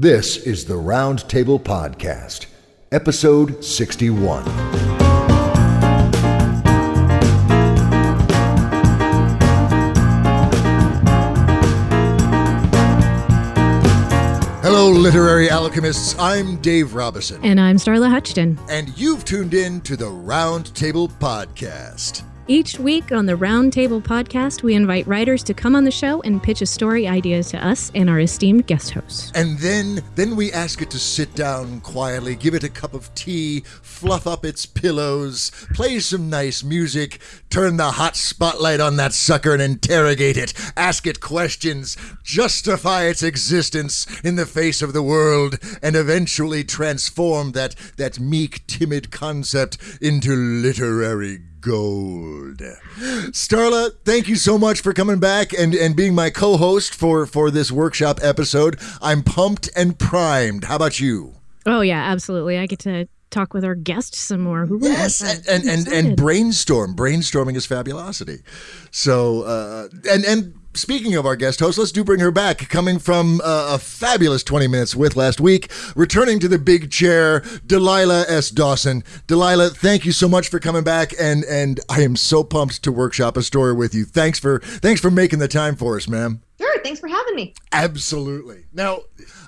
This is the Round Table Podcast, episode 61. Hello, literary alchemists. I'm Dave Robison, And I'm Starla Huchton. and you've tuned in to the Round Table Podcast. Each week on the Roundtable podcast, we invite writers to come on the show and pitch a story idea to us and our esteemed guest hosts. And then then we ask it to sit down quietly, give it a cup of tea, fluff up its pillows, play some nice music, turn the hot spotlight on that sucker and interrogate it, ask it questions, justify its existence in the face of the world, and eventually transform that that meek, timid concept into literary gold. Starla, thank you so much for coming back and, and being my co-host for, for this workshop episode. I'm pumped and primed. How about you? Oh, yeah, absolutely. I get to talk with our guests some more. Who Yes, and and, and, and brainstorm. Brainstorming is fabulosity. So uh, and and speaking of our guest host, let's do bring her back. Coming from uh, a fabulous twenty minutes with last week, returning to the big chair, Delilah S. Dawson. Delilah, thank you so much for coming back, and and I am so pumped to workshop a story with you. Thanks for thanks for making the time for us, ma'am. Sure, thanks for having me. Absolutely. Now,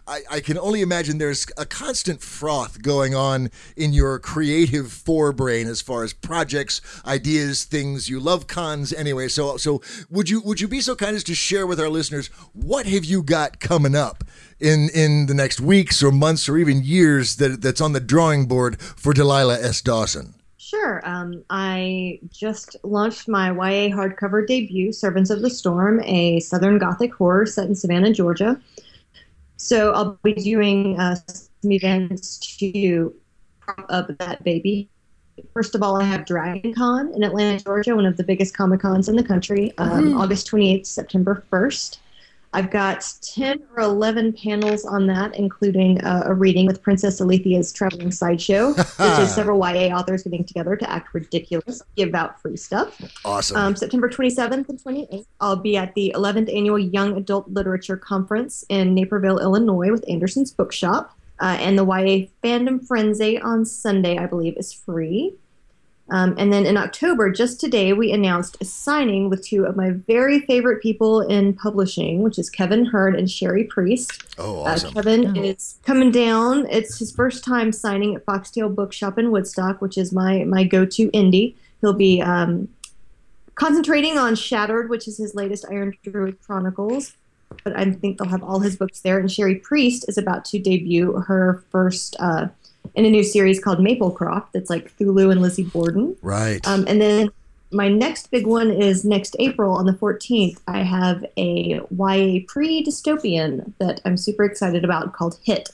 I, I can only imagine there's a constant froth going on in your creative forebrain as far as projects, ideas, things. You love cons anyway. So, so would you would you be so kind as to share with our listeners what have you got coming up in in the next weeks or months or even years that that's on the drawing board for Delilah S. Dawson? Sure. Um, I just launched my YA hardcover debut, Servants of the Storm, a Southern Gothic horror set in Savannah, Georgia. So I'll be doing uh, some events to prop up that baby. First of all, I have Dragon Con in Atlanta, Georgia, one of the biggest Comic Cons in the country, um, August 28th, September 1st. I've got 10 or 11 panels on that, including uh, a reading with Princess Alethea's Traveling Sideshow, which is several YA authors getting together to act ridiculous, give out free stuff. Awesome. Um, September 27th and 28th, I'll be at the 11th Annual Young Adult Literature Conference in Naperville, Illinois, with Anderson's Bookshop. Uh, and the YA Fandom Frenzy on Sunday, I believe, is free. Um, and then in October, just today, we announced a signing with two of my very favorite people in publishing, which is Kevin Hearne and Cherie Priest. oh, Uh, awesome. Kevin Oh. is coming down. It's his first time signing at Foxtail Bookshop in Woodstock, which is my my go-to indie. He'll be um, concentrating on Shattered, which is his latest Iron Druid Chronicles. But I think they'll have all his books there. And Cherie Priest is about to debut her first uh, in a new series called Maplecroft. That's like Cthulhu and Lizzie Borden. right. Um, and then my next big one is next April on the 14th. I have a YA pre dystopian that I'm super excited about called Hit.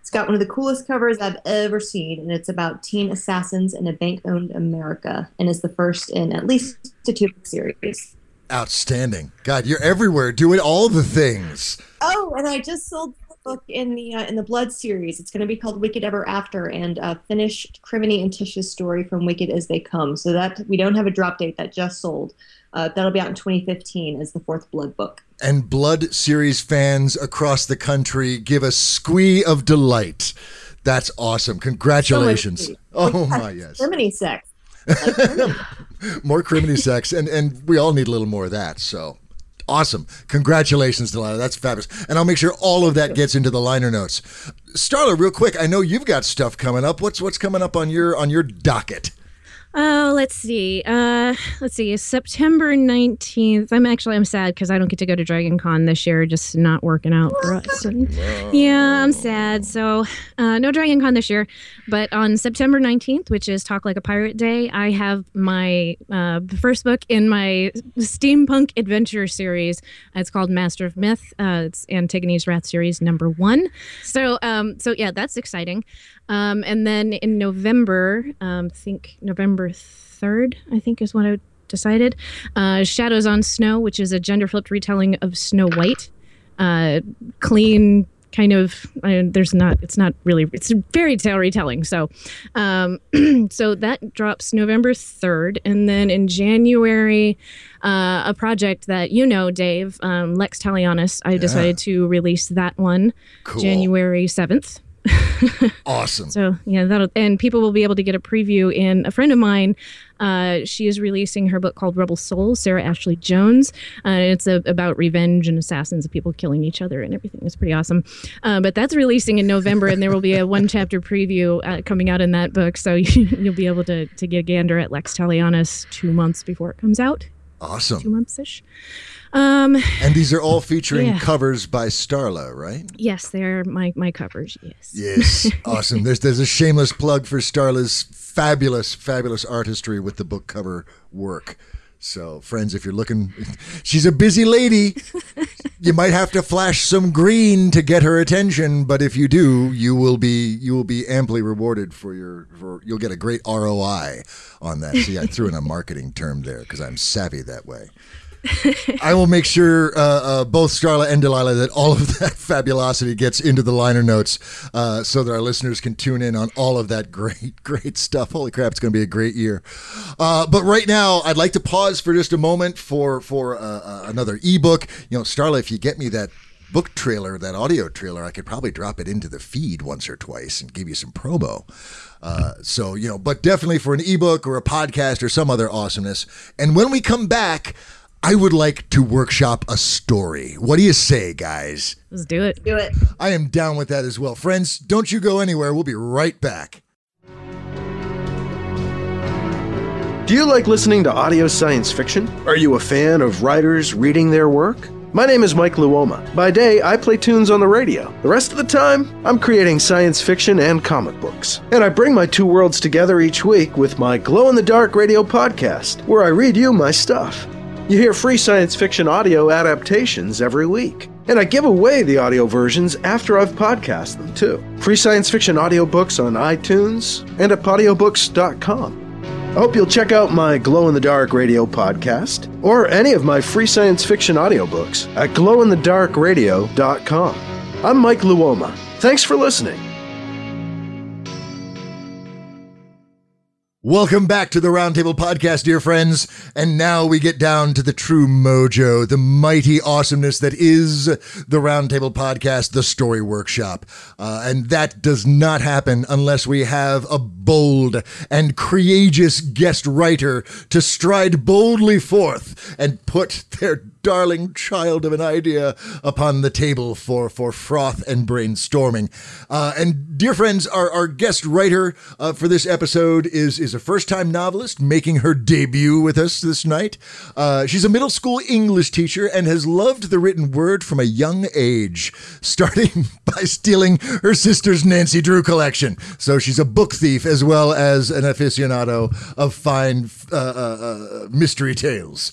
It's got one of the coolest covers I've ever seen, and it's about teen assassins in a bank owned America, and is the first in at least a two book series. Outstanding. God, you're everywhere doing all the things. Oh, and I just sold book in the uh, in the Blud series. It's going to be called Wicked Ever After, and uh, finished Criminy and Tish's story from Wicked as They Come. So that we don't have a drop date. That just sold. Uh, that'll be out in 2015 as the fourth Blud book. and Blud series fans across the country give a squee of delight. That's awesome. Congratulations. So oh my yes. Criminy sex. Like Criminy. More criminy sex and and we all need a little more of that. So awesome. Congratulations, Delilah. That's fabulous. And I'll make sure all of that gets into the liner notes. Starla, real quick, I know you've got stuff coming up. What's what's coming up on your on your docket? Oh, let's see. Uh, let's see. September nineteenth. I'm actually I'm sad because I don't get to go to Dragon Con this year. Just not working out for us. And- yeah, I'm sad. So uh, no Dragon Con this year. But on September nineteenth, which is Talk Like a Pirate Day, I have my uh, first book in my steampunk adventure series. It's called Master of Myth. Uh, it's Antigone's Wrath series number one. So um, so yeah, that's exciting. Um, and then in November, um, I think November 3rd, I think is what I decided. Uh, Shadows on Snow, which is a gender flipped retelling of Snow White. Uh, clean, kind of uh, there's not it's not really it's a fairy tale retelling so um so that drops november 3rd and then in january uh, a project that you know dave um, lex talionis i decided to release that one Cool. january 7th Awesome. so yeah, that'll and people will be able to get a preview. In a friend of mine, uh, she is releasing her book called Rebel Souls. Sarah Ashley Jones. Uh, it's a, about revenge and assassins and people killing each other and everything. It's pretty awesome. Uh, but that's releasing in November, and there will be a one chapter preview uh, coming out in that book. So you, you'll be able to to get a gander at Lex Talionis two months before it comes out. Two Awesome. months ish. Um, And these are all featuring Yeah. covers by Starla, right? yes, they're my my covers. Yes. Yes. awesome. There's there's a shameless plug for Starla's fabulous, fabulous artistry with the book cover work. So, friends, if you're looking, she's a busy lady. You might have to flash some green to get her attention, but if you do, you will be you will be amply rewarded for your for you'll get a great ROI on that. See, I threw in a marketing term there because I'm savvy that way. I will make sure uh, uh, both Starla and Delilah that all of that fabulosity gets into the liner notes, uh, so that our listeners can tune in on all of that great, great stuff. Holy crap, it's going to be a great year. Uh, but right now, I'd like to pause for just a moment for for uh, uh, another ebook. You know, Starla, if you get me that book trailer, that audio trailer, I could probably drop it into the feed once or twice and give you some promo. Uh, so, you know, but definitely for an ebook or a podcast or some other awesomeness. And when we come back, I would like to workshop a story. What do you say, guys? Let's do it. Do it. I am down with that as well. Friends, don't you go anywhere. We'll be right back. Do you like listening to audio science fiction? Are you a fan of writers reading their work? My name is Mike Luoma. By day, I play tunes on the radio. The rest of the time, I'm creating science fiction and comic books. And I bring my two worlds together each week with my glow in the dark radio podcast, where I read you my stuff. You hear free science fiction audio adaptations every week. And I give away the audio versions after I've podcast them too. Free science fiction audiobooks on iTunes and at podiobooks.com. I hope you'll check out my Glow in the Dark radio podcast or any of my free science fiction audiobooks at glowinthedarkradio.com. I'm Mike Luoma. Thanks for listening. Welcome back to the Roundtable Podcast, dear friends. And now we get down to the true mojo, the mighty awesomeness that is the Roundtable Podcast, the Story Workshop. Uh, and that does not happen unless we have a bold and courageous guest writer to stride boldly forth and put their darling child of an idea upon the table for, for froth and brainstorming. Uh, and dear friends, our, our guest writer uh, for this episode is, is a first time novelist making her debut with us this night. Uh, she's a middle school English teacher and has loved the written word from a young age, starting by stealing her sister's Nancy Drew collection. So she's a book thief as well as an aficionado of fine uh, uh, uh, mystery tales.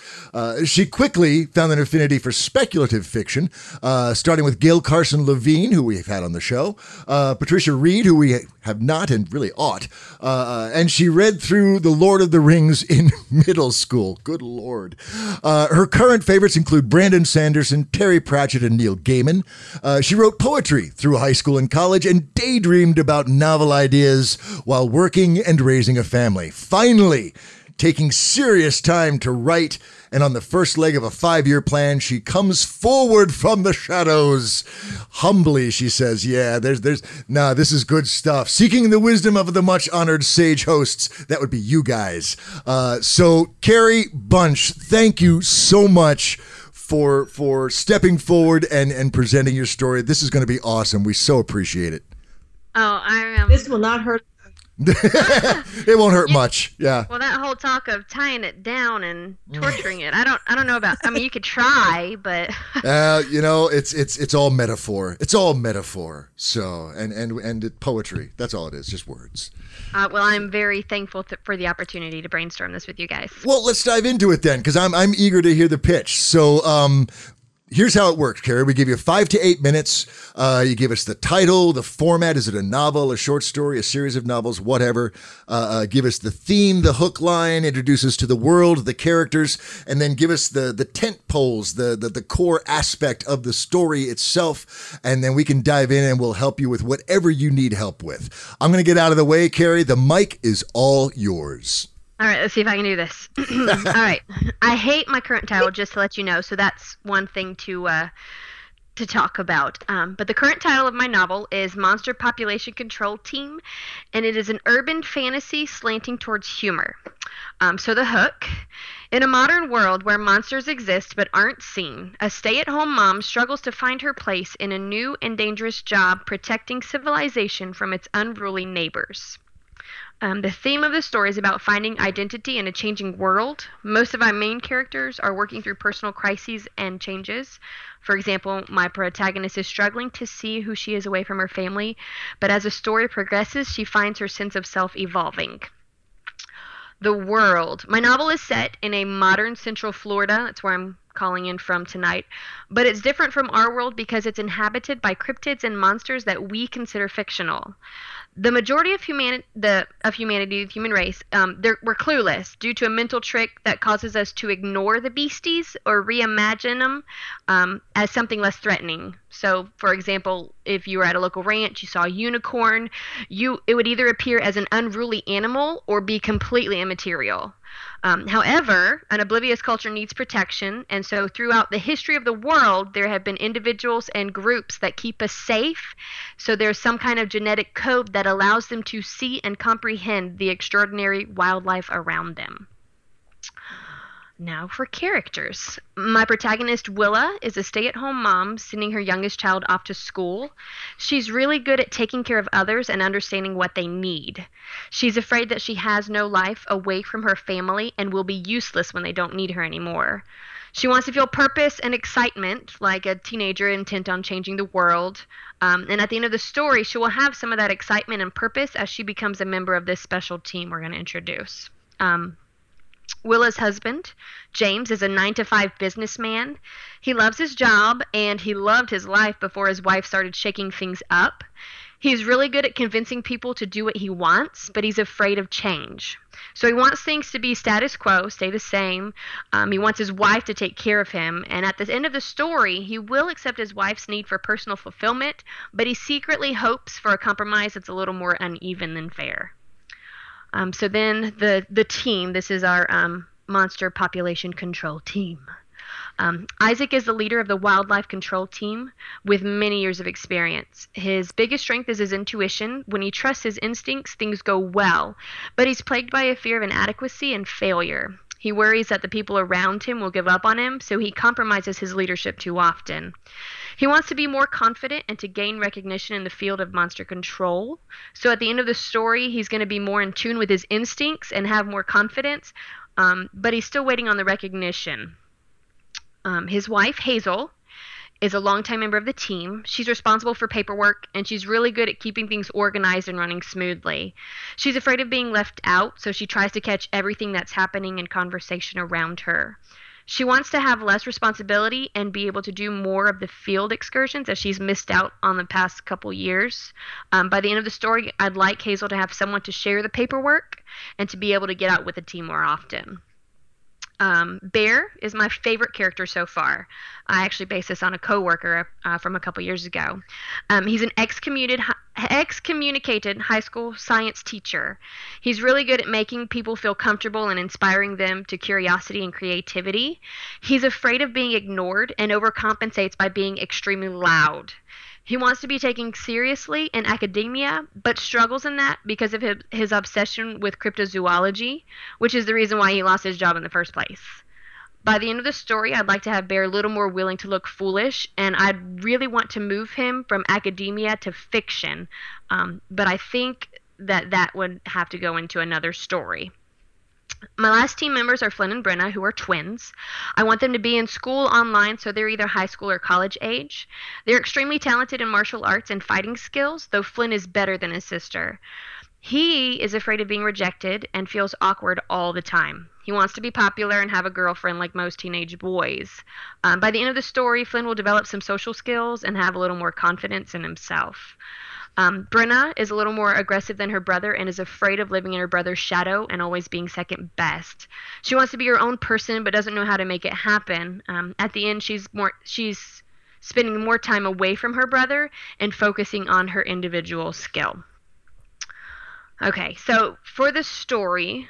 She quickly found an affinity for speculative fiction, uh, starting with Gail Carson Levine, who we've had on the show, uh, Patricia Wrede, who we have not and really ought, uh, uh, and she read through The Lord of the Rings in middle school. Good Lord. Uh, her current favorites include Brandon Sanderson, Terry Pratchett, and Neil Gaiman. Uh, she wrote poetry through high school and college and daydreamed about novel ideas while working and raising a family. Finally, taking serious time to write. And on the first leg of a five year plan, she comes forward from the shadows. Humbly, she says, Yeah, there's, there's, nah, this is good stuff. Seeking the wisdom of the much honored sage hosts. That would be you guys. Uh, so, Carrie Bunch, thank you so much for for stepping forward and and presenting your story. This is going to be awesome. We so appreciate it. Oh, I am. This will not hurt. It won't hurt much. Yeah. well, that whole talk of tying it down and torturing it, I don't, I don't know about. I mean, you could try, but Uh, you know, it's it's it's all metaphor. It's all metaphor. So and and and it, poetry. That's all it is. Just words. uh, well, I'm very thankful th- for the opportunity to brainstorm this with you guys. Well, let's dive into it then, because I'm I'm eager to hear the pitch. So, um, here's how it works, Carrie. We give you five to eight minutes. Uh, you give us the title, the format. Is it a novel, a short story, a series of novels, whatever? Uh, uh, give us the theme, the hook line. Introduce us to the world, the characters, and then give us the the tent poles, the, the the core aspect of the story itself. And then we can dive in and we'll help you with whatever you need help with. I'm going to get out of the way, Carrie. The mic is all yours. All right, let's see if I can do this. All right, I hate my current title, just to let you know. So that's one thing to uh, to talk about. Um, but the current title of my novel is Monster Population Control Team, and it is an urban fantasy slanting towards humor. Um, so the hook. In a modern world where monsters exist but aren't seen, a stay at home mom struggles to find her place in a new and dangerous job protecting civilization from its unruly neighbors. Um, the theme of the story is about finding identity in a changing world. Most of my main characters are working through personal crises and changes. For example, my protagonist is struggling to see who she is away from her family, but as the story progresses, she finds her sense of self evolving. The world. My novel is set in a modern Central Florida. That's where I'm calling in from tonight. But it's different from our world because it's inhabited by cryptids and monsters that we consider fictional the majority of humanity, the of humanity, the human race, um, we're clueless due to a mental trick that causes us to ignore the beasties or reimagine them um, as something less threatening. So, for example, if you were at a local ranch, you saw a unicorn, you it would either appear as an unruly animal or be completely immaterial. Um, however, an oblivious culture needs protection, and so throughout the history of the world, there have been individuals and groups that keep us safe. So there's some kind of genetic code that allows them to see and comprehend the extraordinary wildlife around them. Now for characters. My protagonist, Willa, is a stay at home mom sending her youngest child off to school. She's really good at taking care of others and understanding what they need. She's afraid that she has no life away from her family and will be useless when they don't need her anymore. She wants to feel purpose and excitement, like a teenager intent on changing the world. Um, and at the end of the story, she will have some of that excitement and purpose as she becomes a member of this special team we're going to introduce. Um, Willa's husband, James, is a nine to five businessman. He loves his job and he loved his life before his wife started shaking things up. He's really good at convincing people to do what he wants, but he's afraid of change. So he wants things to be status quo, stay the same. Um, he wants his wife to take care of him. And at the end of the story, he will accept his wife's need for personal fulfillment, but he secretly hopes for a compromise that's a little more uneven than fair. Um, so then the the team. This is our um, monster population control team. Um, Isaac is the leader of the wildlife control team with many years of experience. His biggest strength is his intuition. When he trusts his instincts, things go well, but he's plagued by a fear of inadequacy and failure. He worries that the people around him will give up on him, so he compromises his leadership too often. He wants to be more confident and to gain recognition in the field of monster control. So at the end of the story, he's going to be more in tune with his instincts and have more confidence, um, but he's still waiting on the recognition. Um, his wife, Hazel, is a longtime member of the team. She's responsible for paperwork and she's really good at keeping things organized and running smoothly. She's afraid of being left out, so she tries to catch everything that's happening in conversation around her. She wants to have less responsibility and be able to do more of the field excursions as she's missed out on the past couple years. Um, by the end of the story, I'd like Hazel to have someone to share the paperwork and to be able to get out with the team more often. Um, Bear is my favorite character so far. I actually based this on a coworker uh, from a couple years ago. Um, he's an excommunicated excommunicated high school science teacher. He's really good at making people feel comfortable and inspiring them to curiosity and creativity. He's afraid of being ignored and overcompensates by being extremely loud. He wants to be taken seriously in academia, but struggles in that because of his, his obsession with cryptozoology, which is the reason why he lost his job in the first place. By the end of the story, I'd like to have Bear a little more willing to look foolish, and I'd really want to move him from academia to fiction. Um, but I think that that would have to go into another story. My last team members are Flynn and Brenna, who are twins. I want them to be in school online, so they're either high school or college age. They're extremely talented in martial arts and fighting skills, though Flynn is better than his sister. He is afraid of being rejected and feels awkward all the time. He wants to be popular and have a girlfriend like most teenage boys. Um, by the end of the story, Flynn will develop some social skills and have a little more confidence in himself. Um, Brenna is a little more aggressive than her brother and is afraid of living in her brother's shadow and always being second best. She wants to be her own person but doesn't know how to make it happen. Um, at the end, she's more she's spending more time away from her brother and focusing on her individual skill. Okay, so for the story,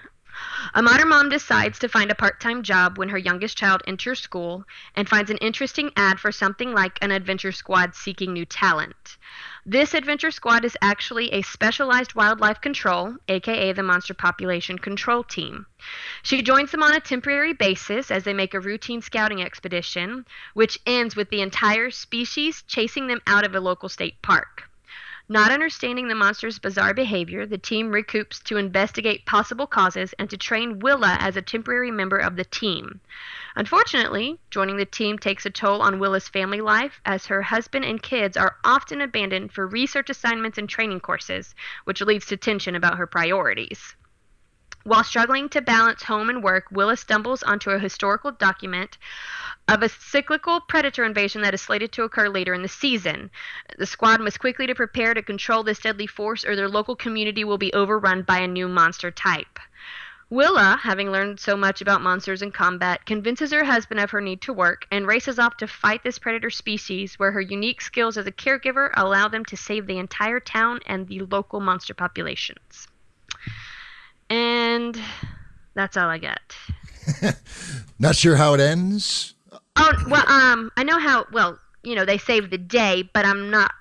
a modern mom decides to find a part time job when her youngest child enters school and finds an interesting ad for something like an adventure squad seeking new talent. This adventure squad is actually a specialized wildlife control, aka the monster population control team. She joins them on a temporary basis as they make a routine scouting expedition, which ends with the entire species chasing them out of a local state park. Not understanding the monster's bizarre behavior, the team recoups to investigate possible causes and to train Willa as a temporary member of the team. Unfortunately, joining the team takes a toll on Willa's family life as her husband and kids are often abandoned for research assignments and training courses, which leads to tension about her priorities. While struggling to balance home and work, Willa stumbles onto a historical document of a cyclical predator invasion that is slated to occur later in the season. The squad must quickly to prepare to control this deadly force or their local community will be overrun by a new monster type. Willa, having learned so much about monsters and combat, convinces her husband of her need to work and races off to fight this predator species where her unique skills as a caregiver allow them to save the entire town and the local monster populations. And that's all I got. Not sure how it ends. Oh well, um, I know how. Well, you know, they save the day, but I'm not.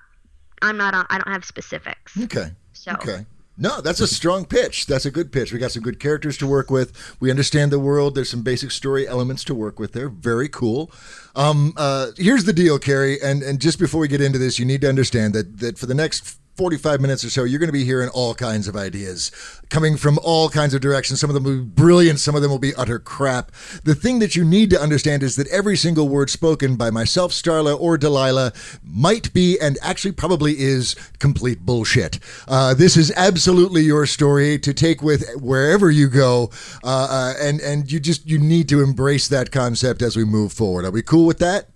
I'm not. On, I don't have specifics. Okay. So. Okay. No, that's a strong pitch. That's a good pitch. We got some good characters to work with. We understand the world. There's some basic story elements to work with there. Very cool. Um, uh, here's the deal, Carrie. And and just before we get into this, you need to understand that that for the next 45 minutes or so, you're going to be hearing all kinds of ideas coming from all kinds of directions. Some of them will be brilliant, some of them will be utter crap. The thing that you need to understand is that every single word spoken by myself, Starla, or Delilah might be and actually probably is complete bullshit. Uh, this is absolutely your story to take with wherever you go, uh, uh, and and you just you need to embrace that concept as we move forward. Are we cool with that?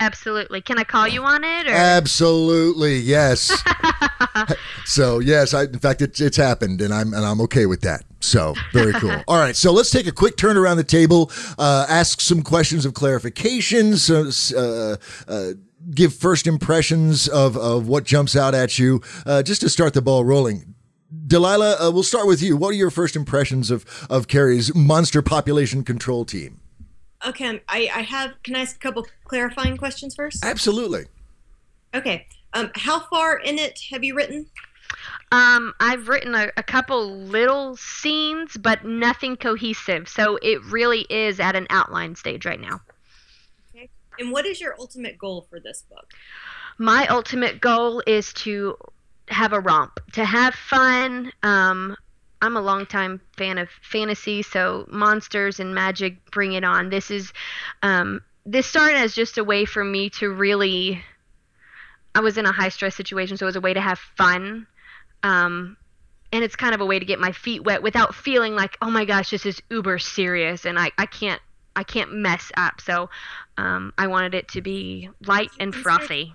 Absolutely. Can I call you on it? Or? Absolutely, yes. so yes, I, in fact, it's it's happened, and I'm and I'm okay with that. So very cool. All right, so let's take a quick turn around the table, uh, ask some questions of clarification, so, uh, uh, give first impressions of of what jumps out at you, uh, just to start the ball rolling. Delilah, uh, we'll start with you. What are your first impressions of of Carrie's monster population control team? Okay, I, I have. Can I ask a couple clarifying questions first? Absolutely. Okay. Um, how far in it have you written? Um, I've written a, a couple little scenes, but nothing cohesive. So it really is at an outline stage right now. Okay. And what is your ultimate goal for this book? My ultimate goal is to have a romp, to have fun. Um, I'm a longtime fan of fantasy, so monsters and magic, bring it on. This is, um, this started as just a way for me to really. I was in a high stress situation, so it was a way to have fun. Um, and it's kind of a way to get my feet wet without feeling like, oh my gosh, this is uber serious, and I, I can't I can't mess up. So um, I wanted it to be light and frothy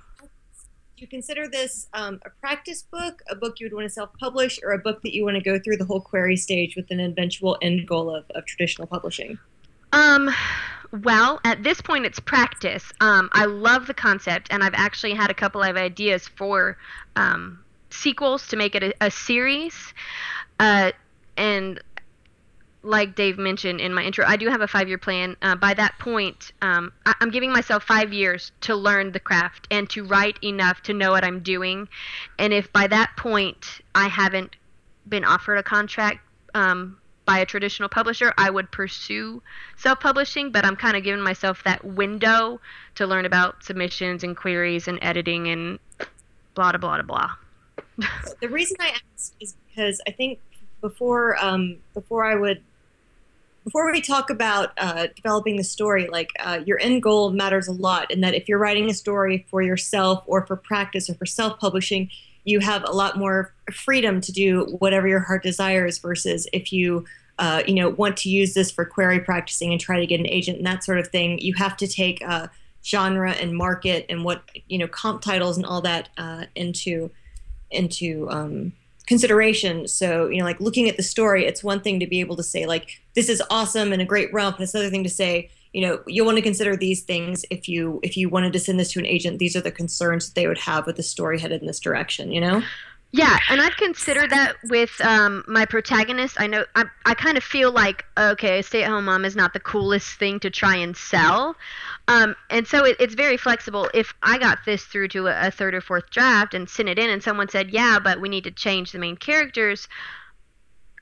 you consider this um, a practice book, a book you would want to self-publish, or a book that you want to go through the whole query stage with an eventual end goal of, of traditional publishing? Um, well, at this point, it's practice. Um, I love the concept, and I've actually had a couple of ideas for um, sequels to make it a, a series. Uh, and like Dave mentioned in my intro, I do have a five year plan. Uh, by that point, um, I- am giving myself five years to learn the craft and to write enough to know what I'm doing. And if by that point I haven't been offered a contract um, by a traditional publisher, I would pursue self publishing. But I'm kind of giving myself that window to learn about submissions and queries and editing and blah, blah, blah, blah. the reason I ask is because I think before um, before I would before we talk about uh, developing the story, like uh, your end goal matters a lot, in that if you're writing a story for yourself or for practice or for self-publishing, you have a lot more freedom to do whatever your heart desires. Versus if you uh, you know, want to use this for query practicing and try to get an agent and that sort of thing, you have to take uh, genre and market and what you know comp titles and all that uh, into into um, consideration. So you know, like looking at the story, it's one thing to be able to say like this is awesome and a great romp, and it's another thing to say you know you'll want to consider these things if you if you wanted to send this to an agent these are the concerns that they would have with the story headed in this direction you know yeah, and I've considered that with um, my protagonist. I know I, I kind of feel like okay, stay-at-home mom is not the coolest thing to try and sell, um, and so it, it's very flexible. If I got this through to a, a third or fourth draft and sent it in, and someone said, "Yeah, but we need to change the main characters,"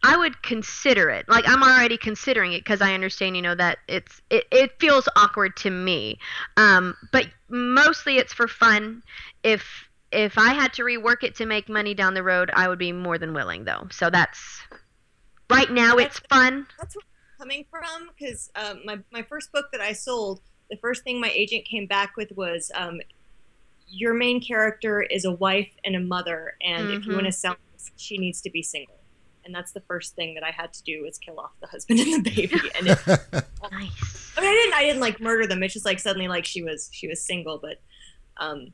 I would consider it. Like I'm already considering it because I understand, you know, that it's it, it feels awkward to me. Um, but mostly it's for fun. If if I had to rework it to make money down the road, I would be more than willing, though. So that's right now that's, it's fun. That's where I'm coming from because um, my my first book that I sold, the first thing my agent came back with was um, your main character is a wife and a mother, and mm-hmm. if you want to mm-hmm. sell, she needs to be single. And that's the first thing that I had to do was kill off the husband and the baby. And it, nice. I mean, I didn't, I didn't like murder them. It's just like suddenly, like she was, she was single. But, um,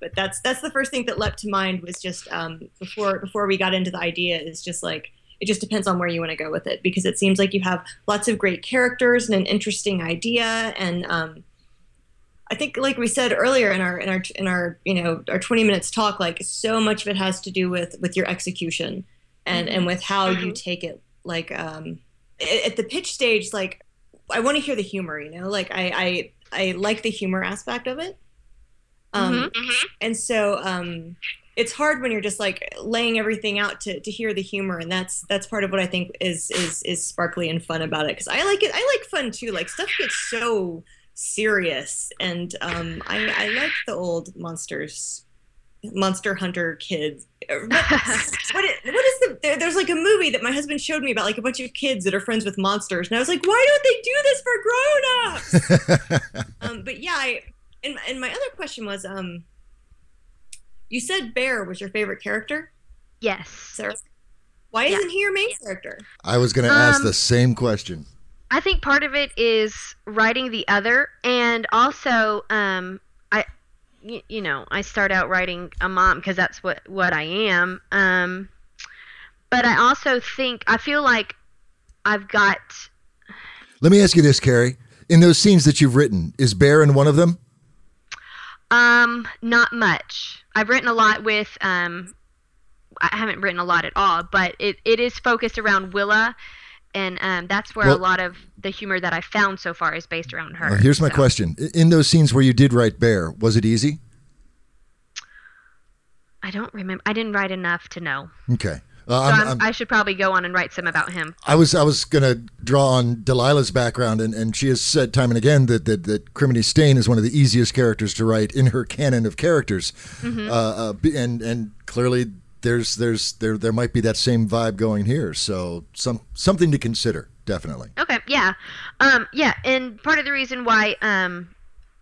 but that's that's the first thing that leapt to mind was just um, before before we got into the idea is just like it just depends on where you want to go with it because it seems like you have lots of great characters and an interesting idea and um, I think like we said earlier in our in our in our you know our 20 minutes talk like so much of it has to do with with your execution and mm-hmm. and with how mm-hmm. you take it like um at the pitch stage like I want to hear the humor you know like I I I like the humor aspect of it um, mm-hmm. mm-hmm. And so um, it's hard when you're just like laying everything out to, to hear the humor, and that's that's part of what I think is is is sparkly and fun about it. Because I like it. I like fun too. Like stuff gets so serious, and um, I I like the old monsters. Monster Hunter kids. what, what is, what is the? There, there's like a movie that my husband showed me about like a bunch of kids that are friends with monsters, and I was like, why don't they do this for grown-ups? um, but yeah, I, and and my other question was, um, you said Bear was your favorite character. Yes. Sarah, why yeah. isn't he your main character? I was going to um, ask the same question. I think part of it is writing the other, and also, um, I, you, you know, I start out writing a mom because that's what what I am. Um, but I also think I feel like I've got. Let me ask you this, Carrie. In those scenes that you've written, is Bear in one of them? Um, not much. I've written a lot with um, I haven't written a lot at all, but it, it is focused around Willa, and um, that's where well, a lot of the humor that I found so far is based around her. here's my so. question: In those scenes where you did write Bear, was it easy? I don't remember. I didn't write enough to know. Okay. Uh, so I'm, I'm, i should probably go on and write some about him. I was I was going to draw on Delilah's background, and, and she has said time and again that that, that Criminy Stain is one of the easiest characters to write in her canon of characters, mm-hmm. uh, uh, and and clearly there's there's there there might be that same vibe going here. So some something to consider, definitely. Okay, yeah, um, yeah, and part of the reason why um,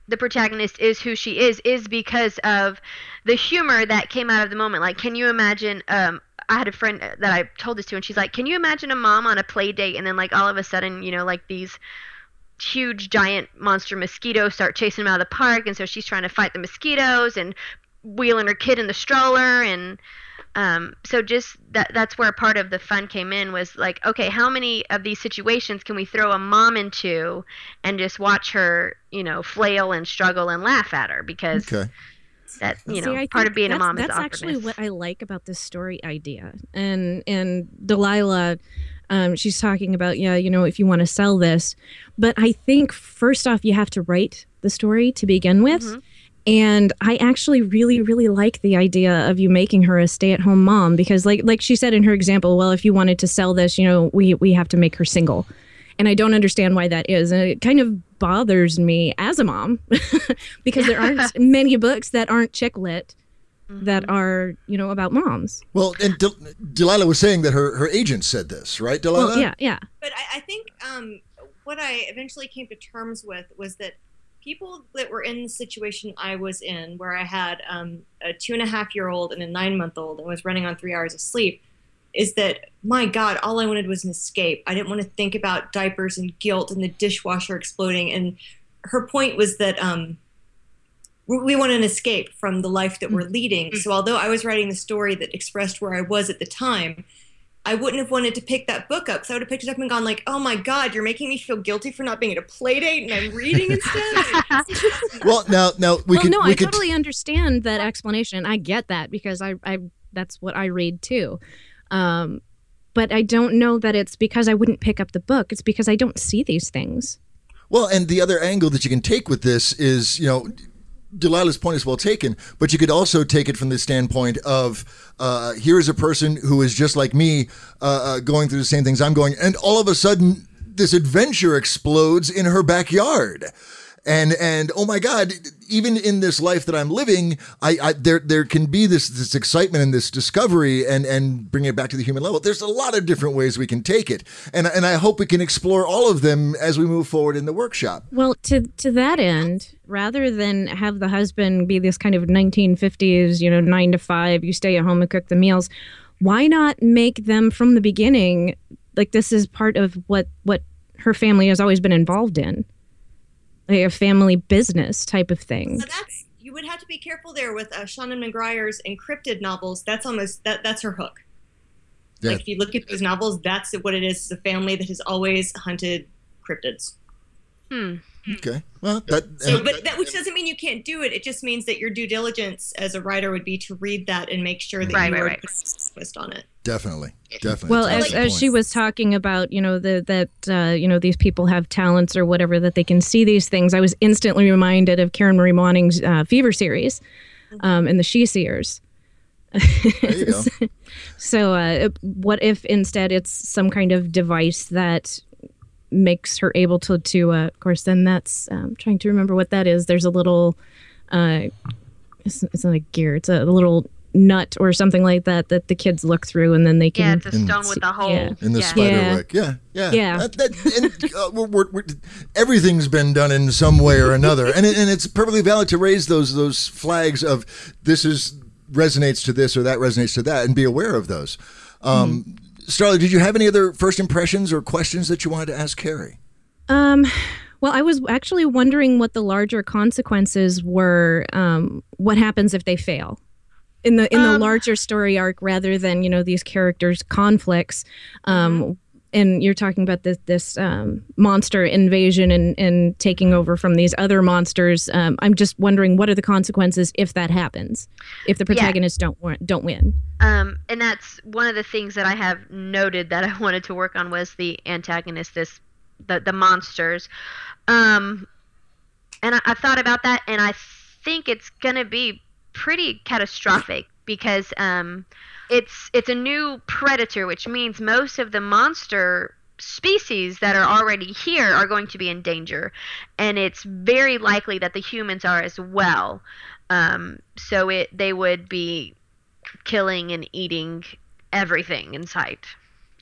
the protagonist is who she is is because of the humor that came out of the moment. Like, can you imagine um, I had a friend that I told this to, and she's like, "Can you imagine a mom on a play date, and then like all of a sudden, you know, like these huge giant monster mosquitoes start chasing them out of the park, and so she's trying to fight the mosquitoes and wheeling her kid in the stroller, and um, so just that that's where part of the fun came in was like, okay, how many of these situations can we throw a mom into, and just watch her, you know, flail and struggle and laugh at her because. Okay that you know part of being a mom is. that's actually what i like about this story idea and and delilah um, she's talking about yeah you know if you want to sell this but i think first off you have to write the story to begin with mm-hmm. and i actually really really like the idea of you making her a stay-at-home mom because like like she said in her example well if you wanted to sell this you know we we have to make her single and I don't understand why that is. And it kind of bothers me as a mom because there aren't many books that aren't chick lit mm-hmm. that are, you know, about moms. Well, and Del- Delilah was saying that her, her agent said this, right, Delilah? Well, yeah, yeah. But I, I think um, what I eventually came to terms with was that people that were in the situation I was in, where I had um, a two and a half year old and a nine month old and was running on three hours of sleep, is that my God, all I wanted was an escape. I didn't want to think about diapers and guilt and the dishwasher exploding. And her point was that um, we want an escape from the life that we're leading. So although I was writing the story that expressed where I was at the time, I wouldn't have wanted to pick that book up. So I would have picked it up and gone like, "Oh my God, you're making me feel guilty for not being at a play date and I'm reading instead." well, now, now we well, could. no, we I could, totally understand that explanation. I get that because I, I that's what I read too. Um, but I don't know that it's because I wouldn't pick up the book. It's because I don't see these things. Well, and the other angle that you can take with this is, you know, Delilah's point is well taken, but you could also take it from the standpoint of uh, here is a person who is just like me, uh, uh, going through the same things I'm going, and all of a sudden this adventure explodes in her backyard. And and oh my God! Even in this life that I'm living, I, I there there can be this this excitement and this discovery, and and bring it back to the human level. There's a lot of different ways we can take it, and and I hope we can explore all of them as we move forward in the workshop. Well, to to that end, rather than have the husband be this kind of 1950s, you know, nine to five, you stay at home and cook the meals, why not make them from the beginning like this is part of what what her family has always been involved in, like a family business type of thing. So that's you would have to be careful there with uh, Seanan McGuire's InCryptid novels. That's almost that that's her hook. Yeah. Like if you look at those novels, that's what it is. It's a family that has always hunted cryptids. Hmm. Okay, well that So, and- but that which doesn't mean you can't do it. It just means that your due diligence as a writer would be to read that and make sure that Right, you right, are right. putting a twist on it. definitely, definitely. Well, as, as she was talking about, you know, the, that, uh, you know, these people have talents or whatever, that they can see these things, I was instantly reminded of Karen Marie Moning's uh, Fever series um, and the sidhe-seers. There you go. So, uh, what if instead it's some kind of device that makes her able to, to uh, of course, then that's, um, trying to remember what that is. There's a little, uh, it's, it's not a gear, it's a little nut or something like that that the kids look through and then they Yeah, can it's a stone with a hole. Yeah. in the yeah. spider Yeah. wick. Yeah, yeah, Yeah. That, that, and, uh, we're, we're, we're, everything's been done in some way or another, and it, and it's perfectly valid to raise those those flags of this is resonates to this or that resonates to that, and be aware of those. Um, Starla, did you have any other first impressions or questions that you wanted to ask Carrie? Um, well, I was actually wondering what the larger consequences were. Um, what happens if they fail in the in the Um, larger story arc, rather than you know these characters' conflicts. Um, and you're talking about this this um, monster invasion and and taking over from these other monsters. Um, I'm just wondering what are the consequences if that happens, if the protagonists don't win, don't win. Um, and that's one of the things that I have noted that I wanted to work on was the antagonist, this the the monsters. Um, and I, I've thought about that, and I think it's gonna be pretty catastrophic because um, it's it's a new predator, which means most of the monster species that are already here are going to be in danger, and it's very likely that the humans are as well. Um, so it they would be killing and eating everything in sight,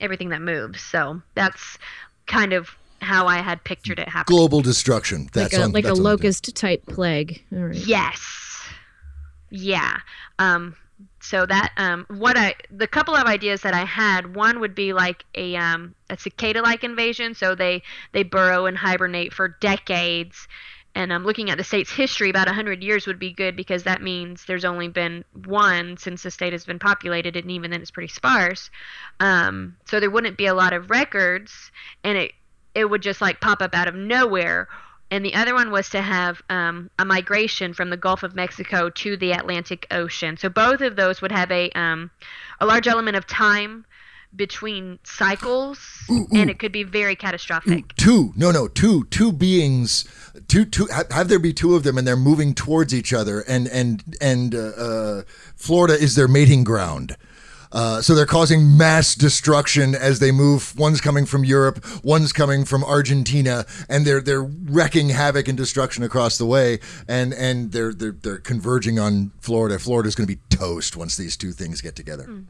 everything that moves. So that's kind of how I had pictured it happening. Global destruction. That's like a on, like a that's on locust type plague. All right. Yes. Yeah. Um so that um what I the couple of ideas that I had, one would be like a um a cicada like invasion, so they they burrow and hibernate for decades. And um, looking at the state's history, about 100 years would be good because that means there's only been one since the state has been populated, and even then it's pretty sparse. Um, so there wouldn't be a lot of records, and it it would just like pop up out of nowhere. And the other one was to have um, a migration from the Gulf of Mexico to the Atlantic Ocean. So both of those would have a um, a large element of time between cycles, and it could be very catastrophic. two no no two two beings two two have, have there be two of them and they're moving towards each other and and and uh, uh, florida is their mating ground uh, so they're causing mass destruction as they move. One's coming from Europe, one's coming from Argentina, and they're they're wrecking havoc and destruction across the way. And and they're they're they're converging on Florida. Florida's going to be toast once these two things get together.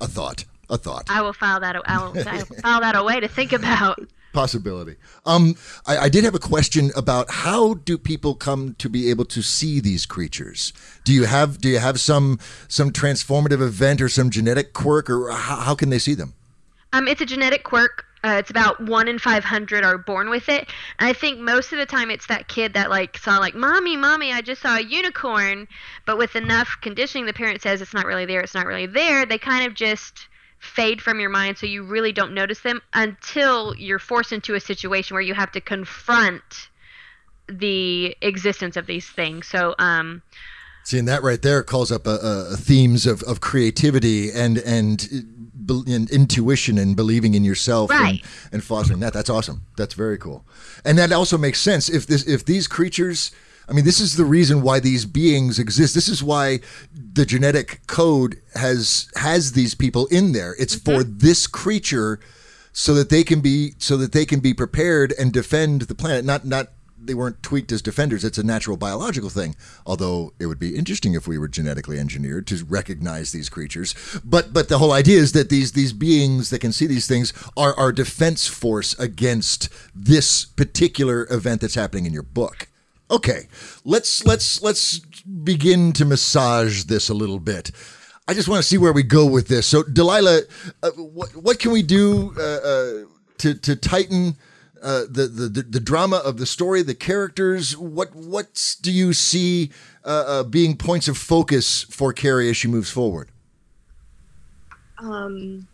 A thought. A thought. I will file that. I will, I will file that away to think about. Possibility. Um, I, I, did have a question about how do people come to be able to see these creatures? Do you have do you have some some transformative event or some genetic quirk, or how, how can they see them? Um, it's a genetic quirk. Uh, it's about one in 500 are born with it. And I think most of the time it's that kid that like saw like, mommy, mommy, I just saw a unicorn. But with enough conditioning, the parent says it's not really there. It's not really there. They kind of just fade from your mind so you really don't notice them until you're forced into a situation where you have to confront the existence of these things. So, um, Seeing that right there calls up a, a themes of, of creativity and, and and intuition and believing in yourself right. and, and fostering that. That's awesome. That's very cool. And that also makes sense if this if these creatures I mean, this is the reason why these beings exist. This is why the genetic code has has these people in there. It's mm-hmm. for this creature so that they can be so that they can be prepared and defend the planet. Not not they weren't tweaked as defenders. It's a natural biological thing. Although it would be interesting if we were genetically engineered to recognize these creatures. But but the whole idea is that these these beings that can see these things are our defense force against this particular event that's happening in your book. Okay, let's let's let's begin to massage this a little bit. I just want to see where we go with this. So, Delilah, uh, what what can we do uh, uh, to to tighten uh, the, the the drama of the story, the characters? What what do you see uh, uh, being points of focus for Carrie as she moves forward? Um,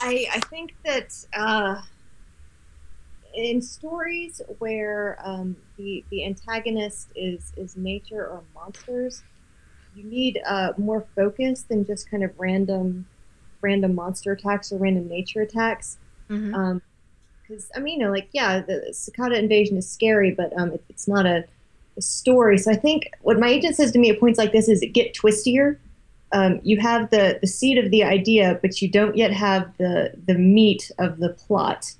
I I think that in stories where um, the the antagonist is is nature or monsters, you need uh, more focus than just kind of random random monster attacks or random nature attacks. Mm-hmm. Um, because I mean, you know, like yeah, the cicada invasion is scary, but um, it, it's not a, a, story. So I think what my agent says to me at points like this is get twistier. Um, you have the the seed of the idea, but you don't yet have the the meat of the plot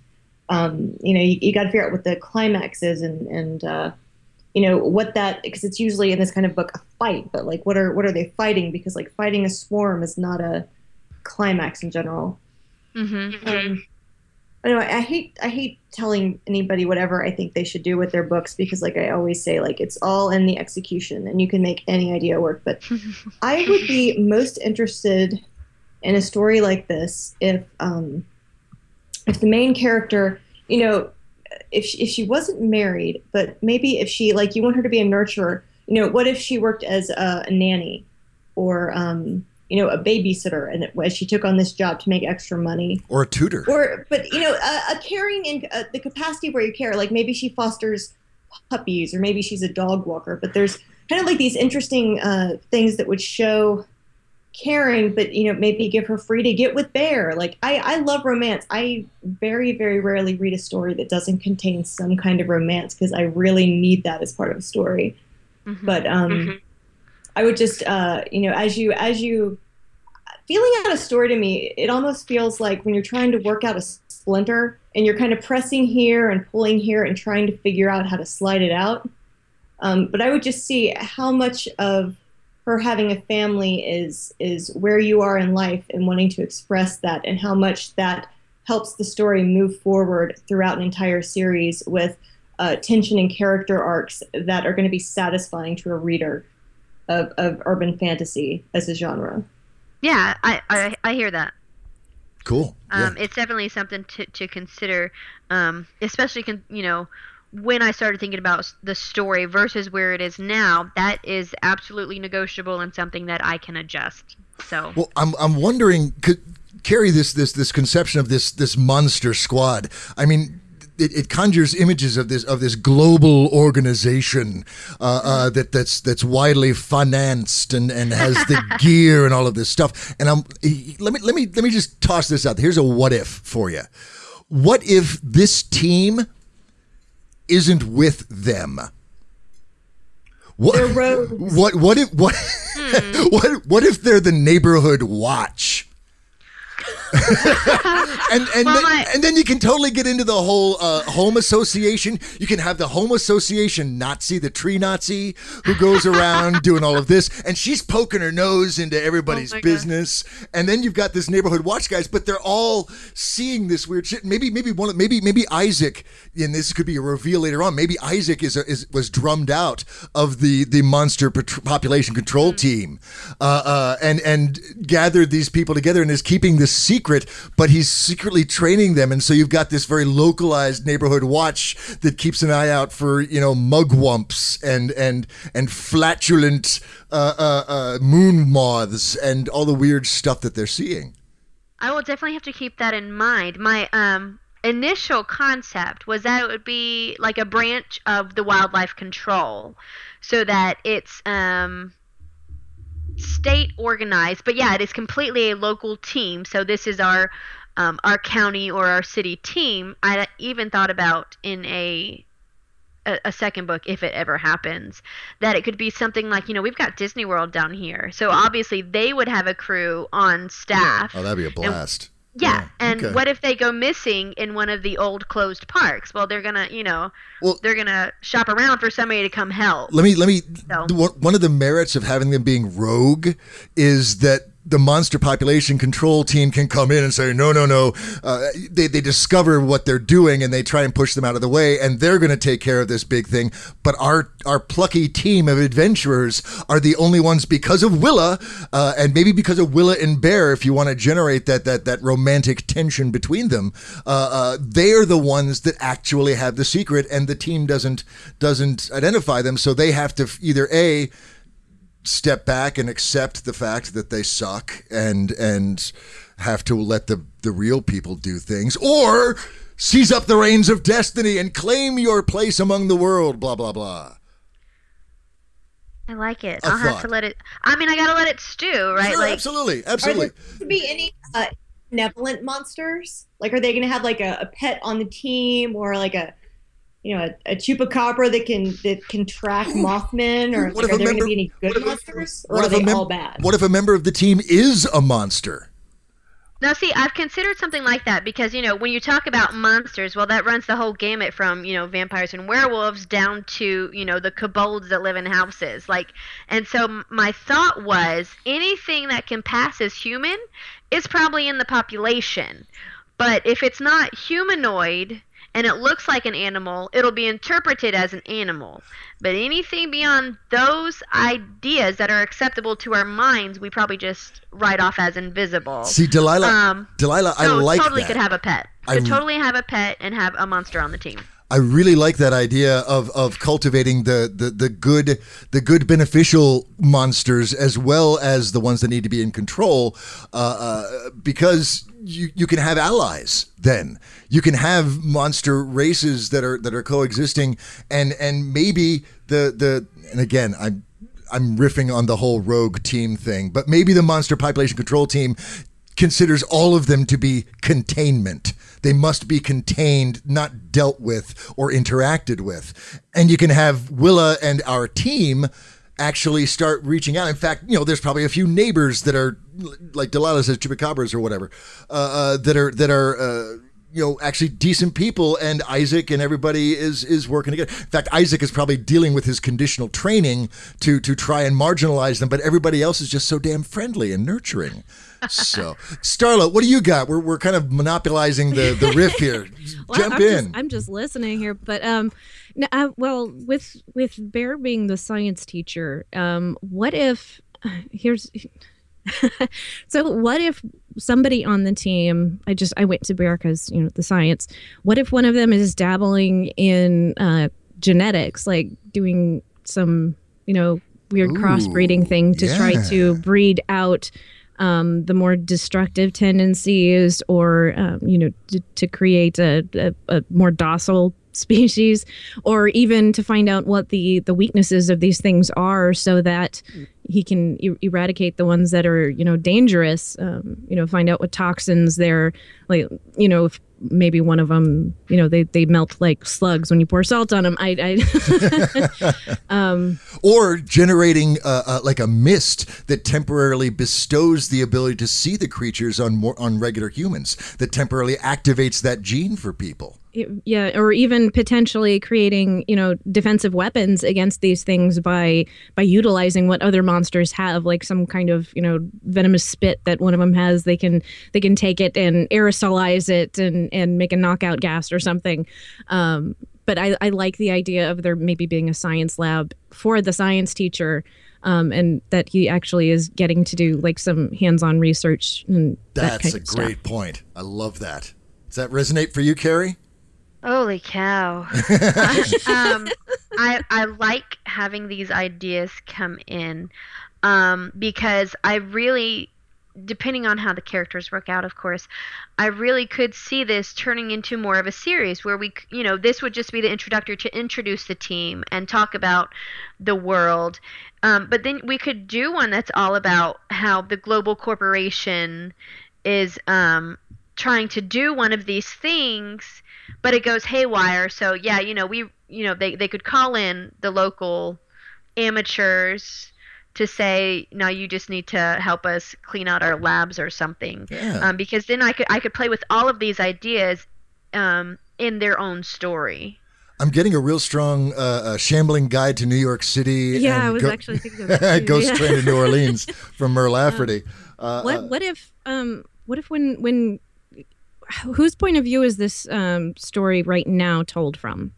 um, you know, you, you got to figure out what the climax is and, and uh, you know, what that, because it's usually in this kind of book a fight, but like, what are, what are they fighting? Because like fighting a swarm is not a climax in general. Mm-hmm. Um, anyway, I hate, I hate telling anybody whatever I think they should do with their books because like I always say, like it's all in the execution and you can make any idea work. But I would be most interested in a story like this if, um, if the main character, you know, if she, if she wasn't married, but maybe if she like you want her to be a nurturer, you know, what if she worked as a, a nanny or um, you know a babysitter and as she took on this job to make extra money? Or a tutor. Or but you know a, a caring in uh, the capacity where you care. Like maybe she fosters puppies or maybe she's a dog walker but there's kind of like these interesting uh, things that would show caring, but you know, maybe give her free to get with Bear. Like I, I love romance. I very, very rarely read a story that doesn't contain some kind of romance because I really need that as part of a story. Mm-hmm. But um, mm-hmm. I would just, uh, you know, as you as you feeling out a story to me, it almost feels like when you're trying to work out a splinter and you're kind of pressing here and pulling here and trying to figure out how to slide it out. Um, but I would just see how much of her having a family is is where you are in life and wanting to express that and how much that helps the story move forward throughout an entire series with uh, tension and character arcs that are going to be satisfying to a reader of, of urban fantasy as a genre. Yeah, I, I, I hear that. Cool. Um, It's definitely something to, to consider, um, especially, con- you know, when I started thinking about the story versus where it is now, that is absolutely negotiable and something that I can adjust. So, well, I'm I'm wondering could carry this this this conception of this this monster squad. I mean, it, it, conjures images of this of this global organization uh, uh, that that's that's widely financed and, and has the gear and all of this stuff. And I'm let me let me let me just toss this out. Here's a what if for you. What if this team isn't with them. What, what what if what hmm. what what if they're the neighborhood watch? and and, Well, then, my- and then you can totally get into the whole uh, home association. You can have the home association Nazi, the tree Nazi, who goes around doing all of this, and she's poking her nose into everybody's Oh my God. business. And then you've got this neighborhood watch guys, but they're all seeing this weird shit. Maybe maybe one of- maybe maybe Isaac, and this could be a reveal later on. Maybe Isaac is, is was drummed out of the the monster population control team, uh, uh, and and gathered these people together and is keeping this secret, but he's secretly training them, and so you've got this very localized neighborhood watch that keeps an eye out for you know mugwumps and and and flatulent uh, uh, uh, moon moths and all the weird stuff that they're seeing. I will definitely have to keep that in mind. My um initial concept was that it would be like a branch of the wildlife control so that it's um state organized but yeah it is completely a local team. So this is our um, our county or our city team. I even thought about in a a, a second book if it ever happens that it could be something like you know we've got disney world down here. So obviously they would have a crew on staff. Oh, that'd be a blast. Yeah, and okay. what if they go missing in one of the old closed parks? Well, they're gonna, you know, Well- they're gonna shop around for somebody to come help. Let me let me. So- One of the merits of having them being rogue is that the monster population control team can come in and say no no no. Uh, they, they discover what they're doing and they try and push them out of the way and they're going to take care of this big thing. But our our plucky team of adventurers are the only ones because of willa uh, and maybe because of willa and bear if you want to generate that that that romantic tension between them. Uh, uh, they are the ones that actually have the secret and the team doesn't doesn't identify them. So they have to either a step back and accept the fact that they suck and and have to let the the real people do things or seize up the reins of destiny and claim your place among the world blah blah blah I like it. A I'll have to let it. I mean, I gotta let it stew, right? Sure, like, absolutely Are absolutely there going to be any uh, benevolent monsters? Like, are they going to have like a, a pet on the team, or like a, you know, a, a chupacabra that can that can track Mothman, or What if like, are a there going member- to be any what good if monsters, or are they mem- all bad? what if a member of the team is a monster Now, see, I've considered something like that because, you know, when you talk about monsters, well, that runs the whole gamut from, you know, vampires and werewolves down to, you know, the kobolds that live in houses. Like, and so my thought was anything that can pass as human is probably in the population. But if it's not humanoid and it looks like an animal, it'll be interpreted as an animal. But anything beyond those ideas that are acceptable to our minds, we probably just write off as invisible. see delilah Um, delilah i so like totally that could have a pet. I- Could totally have a pet and have a monster on the team. I really like that idea of, of cultivating the, the, the good the good beneficial monsters as well as the ones that need to be in control, uh, uh, because you you can have allies. Then you can have monster races that are that are coexisting, and and maybe the the and again I'm I'm riffing on the whole rogue team thing, but maybe the monster population control team considers all of them to be containment. They must be contained, not dealt with or interacted with. And you can have Willa and our team actually start reaching out. In fact, you know, there's probably a few neighbors that are like Delilah says, chupacabras or whatever, uh, uh, that are that are. Uh, you know, actually decent people, and Isaac and everybody is is working together. In fact, Isaac is probably dealing with his conditional training to to try and marginalize them, but everybody else is just so damn friendly and nurturing. So, Starla, what do you got? We're, we're kind of monopolizing the the riff here. Well, Jump I'm in. Just, I'm just listening here, but um, no, I, well, with with Bear being the science teacher, um, what if here's so what if somebody on the team i just i went to bear because you know the science what if one of them is dabbling in uh genetics like doing some you know weird Ooh, crossbreeding thing to try to breed out um, the more destructive tendencies or um, you know to, to create a, a, a more docile species or even to find out what the the weaknesses of these things are so that he can e- eradicate the ones that are you know dangerous um, you know find out what toxins they're like you know if maybe one of them, you know, they, they melt like slugs when you pour salt on them. I, I um, or generating uh, uh, like a mist that temporarily bestows the ability to see the creatures on more on regular humans that temporarily activates that gene for people yeah or even potentially creating you know defensive weapons against these things by by utilizing what other monsters have like some kind of you know venomous spit that one of them has. They can they can take it and aerosolize it and and make a knockout gas or something. Um, but I, I like the idea of there maybe being a science lab for the science teacher um, and that he actually is getting to do like some hands-on research and that's that a great stuff. point. I love that. Does that resonate for you carrie Holy cow! um, I I like having these ideas come in um, because I really, depending on how the characters work out, of course, I really could see this turning into more of a series where we, you know, this would just be the introductory to introduce the team and talk about the world. Um, but then we could do one that's all about how the global corporation is um, trying to do one of these things but it goes haywire. So yeah, you know, we you know they they could call in the local amateurs to say no you just need to help us clean out our labs or something yeah. um, because then i could i could play with all of these ideas um, in their own story I'm getting a real strong uh, uh, shambling guide to New York City. Yeah, I was go- actually thinking of that. Ghost yeah. Train to New Orleans from Mur Lafferty. Uh, what uh, what if um what if when when whose point of view is this um, story right now told from?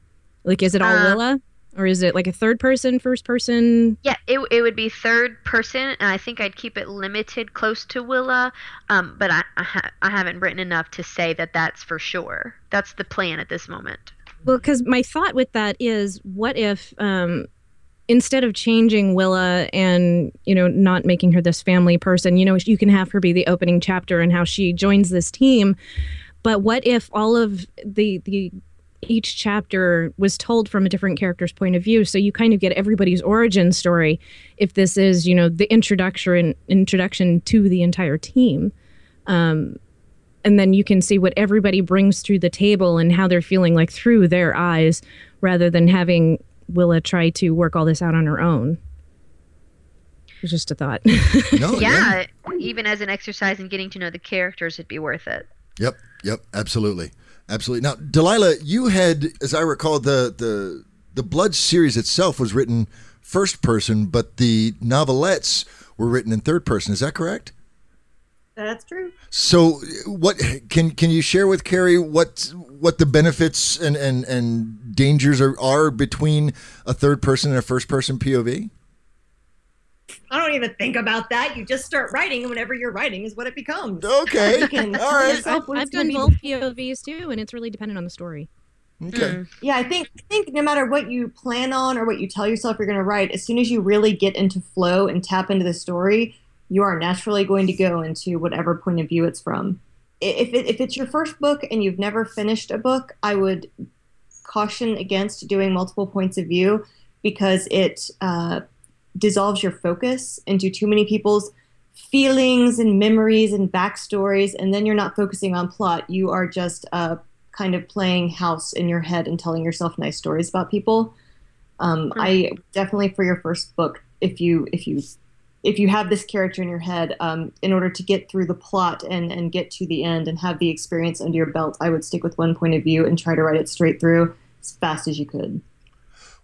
Like, is it all uh, Willa? Or is it like a third person, first person? Yeah, it, it would be third person, and I think I'd keep it limited close to Willa. Um, but I I, ha- I haven't written enough to say that that's for sure. That's the plan at this moment. Well, because my thought with that is, what if um, instead of changing Willa and you know not making her this family person, you know you can have her be the opening chapter and how she joins this team. But what if all of the the each chapter was told from a different character's point of view? So you kind of get everybody's origin story if this is you know the introduction introduction to the entire team. Um, and then you can see what everybody brings through the table and how they're feeling like through their eyes rather than having willa try to work all this out on her own. It was just a thought. No, yeah, yeah even as an exercise in getting to know the characters it'd be worth it. Yep, yep, absolutely, absolutely. Now, Delilah, you had, as I recall, the the the Blud series itself was written first person, but the novelettes were written in third person. Is that correct? That's true. So, what can can you share with Carrie what what the benefits and and and dangers are are between a third person and a first person POV? I don't even think about that. You just start writing, and whenever you're writing is what it becomes. Okay. All right. I've, I've done both POVs too, and it's really dependent on the story. Okay. Mm. Yeah, I think I think no matter what you plan on or what you tell yourself you're going to write, as soon as you really get into flow and tap into the story, you are naturally going to go into whatever point of view it's from. If it, if it's your first book and you've never finished a book, I would caution against doing multiple points of view because it uh, dissolves your focus into too many people's feelings and memories and backstories, and then you're not focusing on plot. You are just uh, kind of playing house in your head and telling yourself nice stories about people. Um, mm-hmm. I definitely for your first book, if you if you if you have this character in your head, um, in order to get through the plot and and get to the end and have the experience under your belt, I would stick with one point of view and try to write it straight through as fast as you could.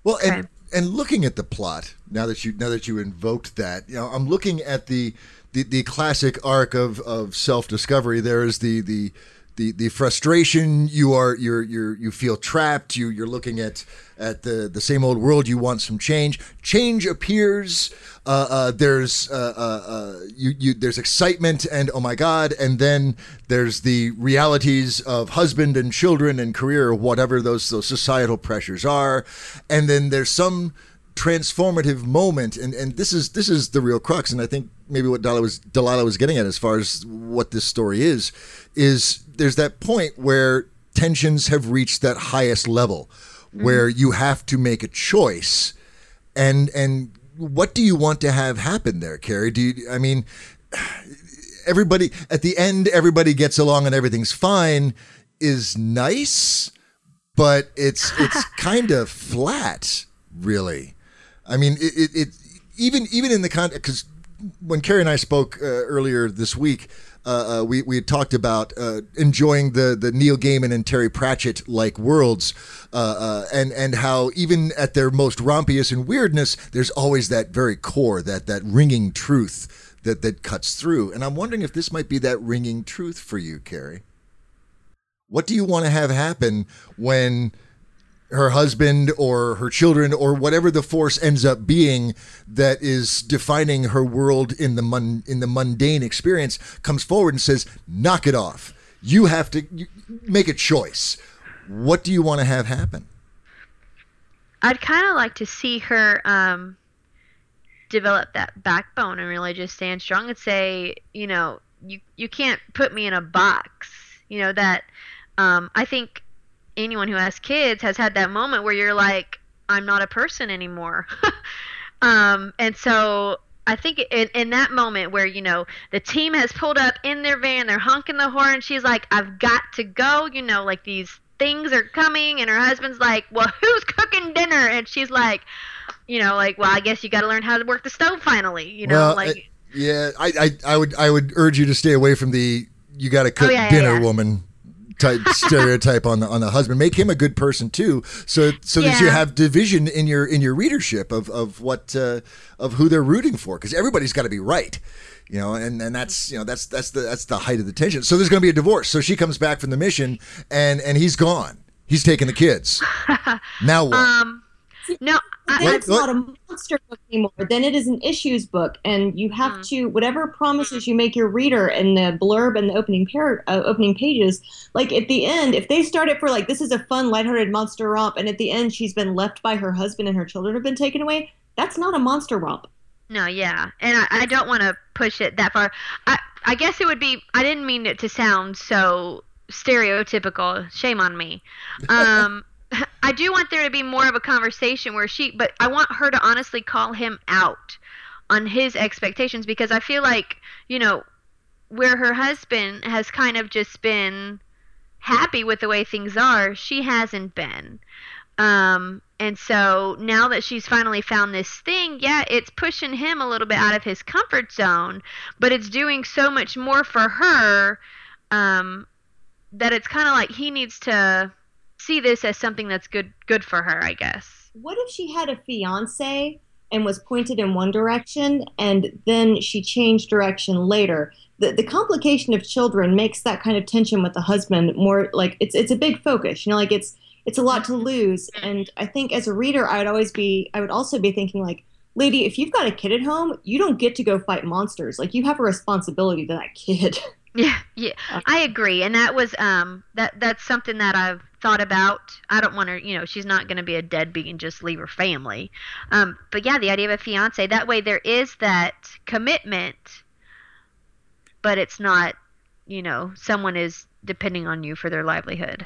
Well, and and looking at the plot now that you now that you invoked that, you know, I'm looking at the the, the classic arc of, of self discovery. There is the the the the frustration. You are you're you're you feel trapped. You you're looking at at the the same old world. You want some change. Change appears. Uh, uh, there's uh, uh, uh, you you there's excitement and oh my god, and then there's the realities of husband and children and career or whatever those those societal pressures are, and then there's some transformative moment and and this is this is the real crux and I think maybe what Delilah was Delilah was getting at as far as what this story is is there's that point where tensions have reached that highest level mm-hmm. where you have to make a choice and and what do you want to have happen there Carrie do you I mean everybody at the end everybody gets along and everything's fine is nice, but it's it's kind of flat, really. I mean, it, it, it even even in the context because when Carrie and I spoke uh, earlier this week, uh, uh, we we talked about uh, enjoying the the Neil Gaiman and Terry Pratchett like worlds, uh, uh, and and how even at their most rompiest and weirdness, there's always that very core, that that ringing truth that that cuts through. And I'm wondering if this might be that ringing truth for you, Carrie. What do you want to have happen when? Her husband or her children or whatever the force ends up being that is defining her world in the mun- in the mundane experience comes forward and says knock it off. You have to make a choice. What do you want to have happen? I'd kind of like to see her um, develop that backbone and really just stand strong and say, you know, you you can't put me in a box. You know that um, I think anyone who has kids has had that moment where you're like, I'm not a person anymore. um, and so I think in, in that moment where you know the team has pulled up in their van, they're honking the horn. She's like, "I've got to go." You know, like these things are coming, and her husband's like, "Well, who's cooking dinner?" And she's like, "You know, like, well, I guess you got to learn how to work the stove finally." You know, Well, like. I- yeah I, I i would i would urge you to stay away from the you got to cook Oh, yeah, yeah, dinner yeah. woman type stereotype on the on the husband. Make him a good person too so so that you have division in your in your readership of of what uh, of who they're rooting for because everybody's got to be right you know and and that's you know that's that's the that's the height of the tension. So there's going to be a divorce. So she comes back from the mission and and he's gone. He's taking the kids. Now what? Um, no, I, then What- it's what- not a monster book anymore. Then it is an issues book, and you have Mm. to whatever promises you make your reader in the blurb and the opening par- uh, opening pages. Like at the end, if they start it for like this is a fun, lighthearted monster romp, and at the end she's been left by her husband and her children have been taken away, that's not a monster romp. No, yeah, and I, I don't want to push it that far. I I guess it would be. I didn't mean it to sound so stereotypical. Shame on me. Um, I do want there to be more of a conversation where she, but I want her to honestly call him out on his expectations because I feel like you know where her husband has kind of just been happy with the way things are, she hasn't been. Um, and so now that she's finally found this thing, yeah, it's pushing him a little bit out of his comfort zone, but it's doing so much more for her um, that it's kind of like he needs to see this as something that's good good for her, I guess. What if she had a fiance and was pointed in one direction and then she changed direction later? The, the complication of children makes that kind of tension with the husband more like it's it's a big focus. You know, like it's it's a lot to lose. And I think as a reader, I would always be I would also be thinking like, lady, if you've got a kid at home, you don't get to go fight monsters. Like you have a responsibility to that kid. Yeah, yeah, I agree, and that was um that that's something that I've thought about. I don't want her, you know, she's not going to be a deadbeat and just leave her family. Um, but yeah, the idea of a fiance that way there is that commitment, but it's not, you know, someone is depending on you for their livelihood.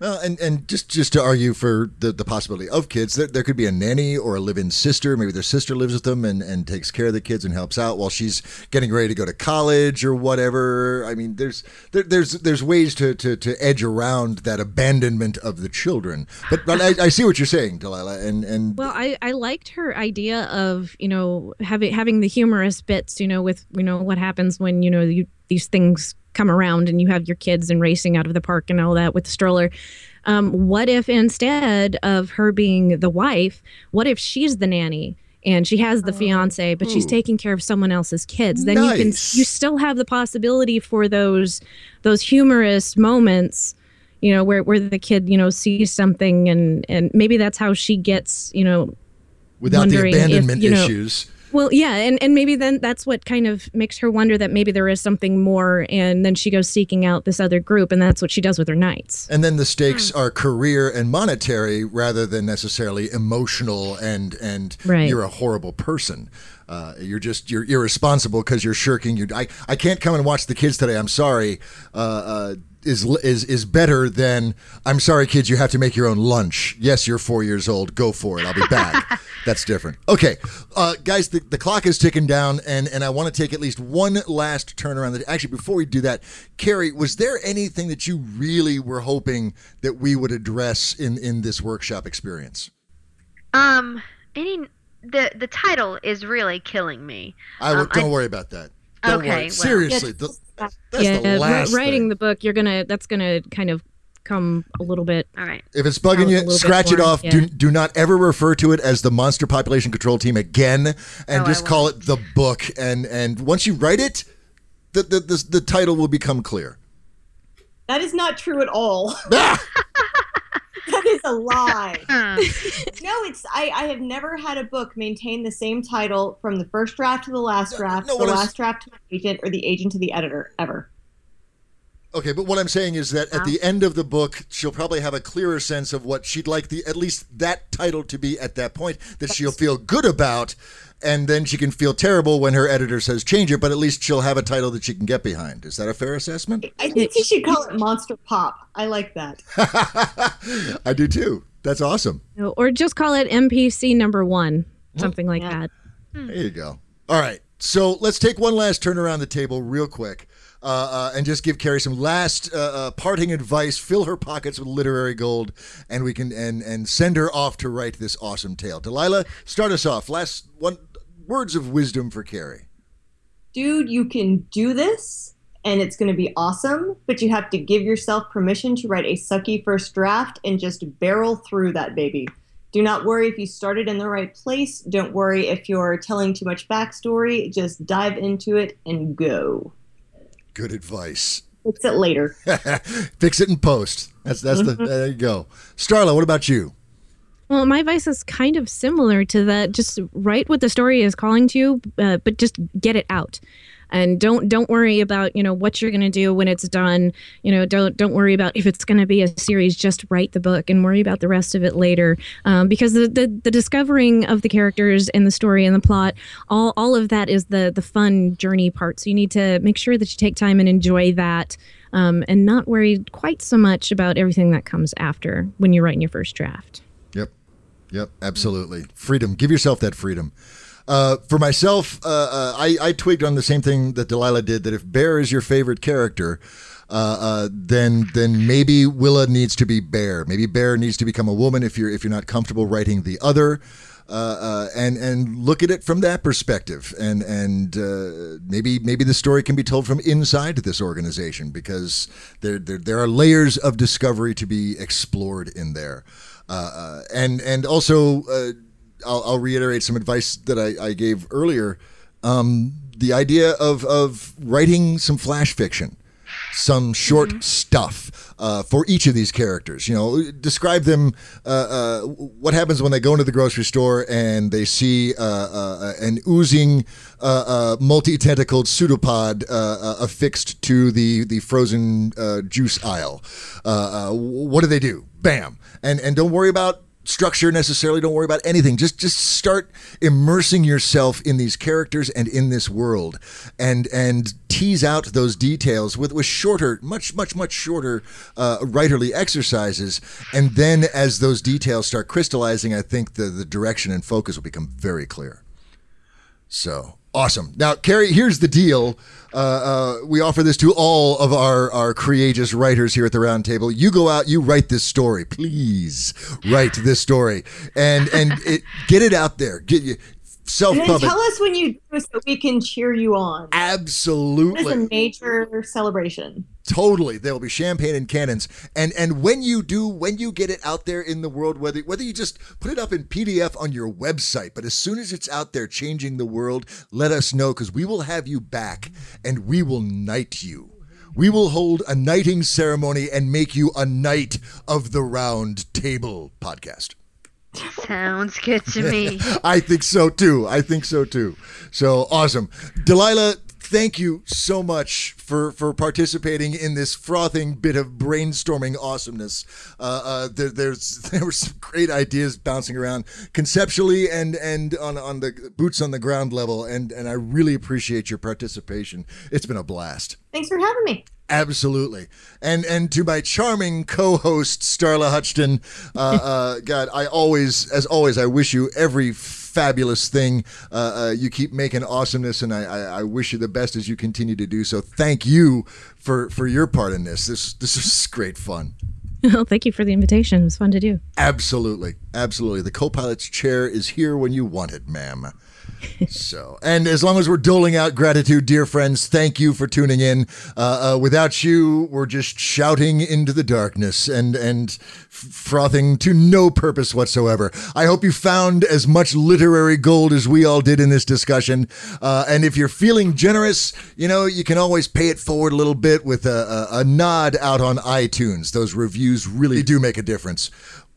Well, and, and just, just to argue for the, the possibility of kids, there, there could be a nanny or a live-in sister. Maybe their sister lives with them and, and takes care of the kids and helps out while she's getting ready to go to college or whatever. I mean, there's there, there's there's ways to, to, to edge around that abandonment of the children. But, but I, I see what you're saying, Delilah, and and Well, I, I liked her idea of you know having having the humorous bits, you know, with you know what happens when you know you these things come around and you have your kids and racing out of the park and all that with the stroller. Um, what if instead of her being the wife, what if she's the nanny? And she has the fiance, but she's taking care of someone else's kids. Then you can you still have the possibility for those those humorous moments you know where, where the kid you know sees something and and maybe that's how she gets you know without the wondering if, abandonment you know- issues. Well yeah and and maybe then that's what kind of makes her wonder that maybe there is something more and then she goes seeking out this other group and that's what she does with her nights And then the Hmm. stakes are career and monetary rather than necessarily emotional and and Right. you're a horrible person. Uh, you're just you're irresponsible because you're shirking. You I I can't come and watch the kids today. I'm sorry. Uh, uh, is is is better than I'm sorry kids you have to make your own lunch. Yes, you're 4 years old. Go for it. I'll be back. That's different. Okay. Uh, guys, the, the clock is ticking down and and I want to take at least one last turn around the Actually, before we do that, Carrie, was there anything that you really were hoping that we would address in in this workshop experience? Um, any the the title is really killing me. I Um, don't I- worry about that. Don't Okay, worry. well- Seriously, the, that's yeah, the last writing thing. the book, you're gonna that's gonna kind of come a little bit. All right. If it's bugging you, scratch it off. yeah. Do, do not ever refer to it as the Monster Population Control Team again, and Oh, just call it the book. And and once you write it, the the the, the title will become clear. That is not true at all. That is a lie. Uh, No, it's I, I have never had a book maintain the same title from the first draft to the last draft, no, the what is- last draft to my agent, or the agent to the editor ever. Okay, but what I'm saying is that at the end of the book, she'll probably have a clearer sense of what she'd like the at least that title to be at that point that she'll feel good about, and then she can feel terrible when her editor says change it. But at least she'll have a title that she can get behind. Is that a fair assessment? I think you should call it Monster Pop. I like that. I do too. That's awesome. Or just call it MPC number one, hmm. something like Yeah. that. There you go. All right. So let's take one last turn around the table real quick uh, uh, and just give Carrie some last uh, uh, parting advice. Fill her pockets with literary gold, and we can and and send her off to write this awesome tale. Delilah, start us off. Last one words of wisdom for Carrie. Dude, you can do this and it's going to be awesome, but you have to give yourself permission to write a sucky first draft and just barrel through that baby. Do not worry if you started in the right place. Don't worry if you're telling too much backstory. Just dive into it and go. Good advice. Fix it later. Fix it in post. That's that's the there you go. Starla, what about you? Well, my advice is kind of similar to that. Just write what the story is calling to you, uh, but just get it out, and don't don't worry about you know what you're going to do when it's done. You know, don't don't worry about if it's going to be a series. Just write the book and worry about the rest of it later, um, because the, the the discovering of the characters and the story and the plot, all all of that is the the fun journey part. So you need to make sure that you take time and enjoy that. Um, and not worry quite so much about everything that comes after when you're writing your first draft. Yep. Yep. Absolutely. Freedom. Give yourself that freedom. Uh, for myself, uh, uh, I, I on the same thing that Delilah did. That if Bear is your favorite character, uh, uh, then then maybe Willa needs to be Bear. Maybe Bear needs to become a woman if you're if you're not comfortable writing the other. Uh, uh, and and look at it from that perspective, and and maybe maybe the story can be told from inside this organization because there there, there are layers of discovery to be explored in there, and and also I'll, I'll reiterate some advice that I, I gave earlier. Um, the idea of of writing some flash fiction some short stuff uh, for each of these characters. You know, describe them. Uh, uh, what happens when they go into the grocery store and they see uh, uh, an oozing, uh, uh, multi-tentacled pseudopod uh, uh, affixed to the the frozen uh, juice aisle? Uh, uh, what do they do? Bam! And and don't worry about structure necessarily don't worry about anything. Just just start immersing yourself in these characters and in this world and and tease out those details with with shorter much much much shorter uh, writerly exercises. And then as those details start crystallizing i think the the direction and focus will become very clear. So awesome. Now, Carrie, here's the deal. Uh, uh, we offer this to all of our, our courageous writers here at the roundtable. You go out, you write this story. Please write this story and and it, get it out there. Get you self tell us when you do so we can cheer you on. This is a major celebration. Totally. There will be champagne and cannons. And and when you do, when you get it out there in the world, whether whether you just put it up in PDF on your website, but as soon as it's out there changing the world, let us know because we will have you back and we will knight you. We will hold a knighting ceremony and make you a knight of the round table podcast. Sounds good to me. I think so too. I think so too. So awesome. Delilah, thank you so much for, for participating in this frothing bit of brainstorming awesomeness. Uh, uh, there, there's there were some great ideas bouncing around conceptually and and on on the boots on the ground level, and and I really appreciate your participation. It's been a blast. Thanks for having me. Absolutely. And and to my charming co-host Starla Huchton, uh, uh, God, I always, as always, I wish you every fabulous thing. Uh, uh, you keep making awesomeness, and I, I, I wish you the best as you continue to do so. Thank you for for your part in this. This this is great fun. Well, thank you for the invitation. It was fun to do. Absolutely, absolutely. The co-pilot's chair is here when you want it, ma'am. So, and as long as we're doling out gratitude, dear friends, thank you for tuning in. Uh, uh, without you, we're just shouting into the darkness and and frothing to no purpose whatsoever. I hope you found as much literary gold as we all did in this discussion. Uh, and if you're feeling generous, you know you can always pay it forward a little bit with a, a, a nod out on iTunes. Those reviews really do make a difference.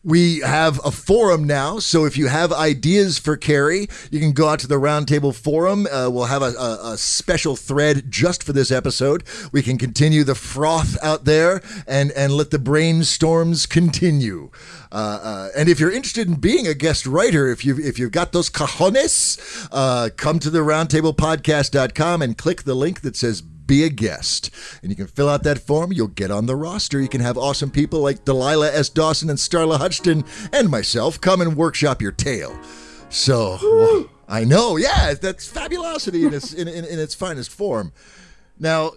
We have a forum now, so if you have ideas for Carrie, you can go out to the Roundtable Forum. Uh, we'll have a, a, a, special thread just for this episode. We can continue the froth out there and, and let the brainstorms continue. Uh, uh, and if you're interested in being a guest writer, if you've, if you've got those cojones, uh, come to the roundtablepodcast.com and click the link that says be a guest. And you can fill out that form. You'll get on the roster. You can have awesome people like Delilah S. Dawson and Starla Huchton and myself come and workshop your tale. So, well, I know, yeah, that's fabulosity in its in, in, in its finest form. Now,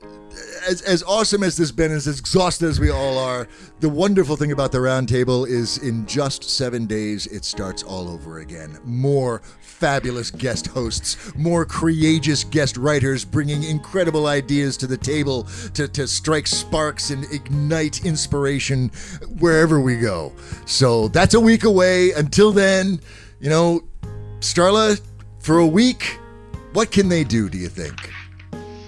as, as awesome as this been, as exhausted as we all are, the wonderful thing about the roundtable is in just seven days, it starts all over again. More fabulous guest hosts, more courageous guest writers bringing incredible ideas to the table to, to strike sparks and ignite inspiration wherever we go. So that's a week away. Until then, you know, Starla, for a week, what can they do, do you think?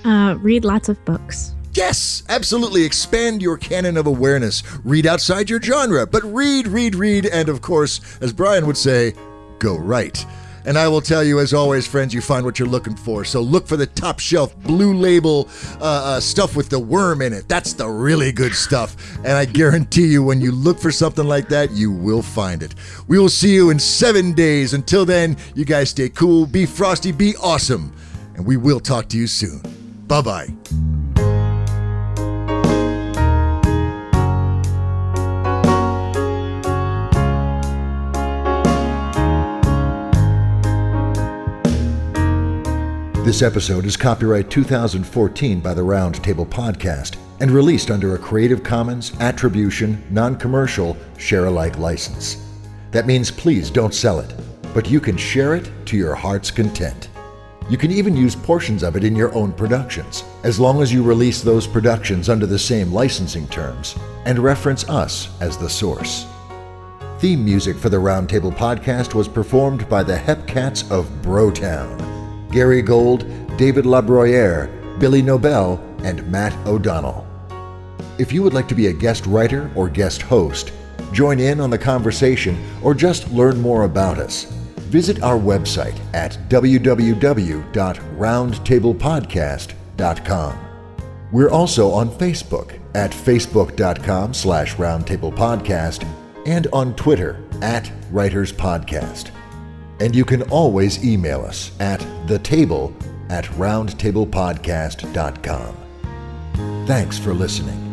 Uh, read lots of books. Yes, absolutely. Expand your canon of awareness. Read outside your genre, but read, read, read, and of course, as Brian would say, go write. And I will tell you, as always, friends, you find what you're looking for. So look for the top shelf blue label uh, uh, stuff with the worm in it. That's the really good stuff. And I guarantee you, when you look for something like that, you will find it. We will see you in seven days. Until then, you guys stay cool, be frosty, be awesome. And we will talk to you soon. Bye bye. This episode is copyright 2014 by the Roundtable Podcast and released under a Creative Commons Attribution, Non Commercial, Share Alike license. That means please don't sell it, but you can share it to your heart's content. You can even use portions of it in your own productions, as long as you release those productions under the same licensing terms and reference us as the source. Theme music for the Roundtable podcast was performed by the Hepcats of Brotown. Gary Gold, David Labroyere, Billy Nobel, and Matt O'Donnell. If you would like to be a guest writer or guest host, join in on the conversation, or just learn more about us, visit our website at www.roundtablepodcast.com. We're also on Facebook at facebook.com slash roundtablepodcast and on Twitter at Writers Podcast. And you can always email us at thetable at roundtablepodcast.com. Thanks for listening.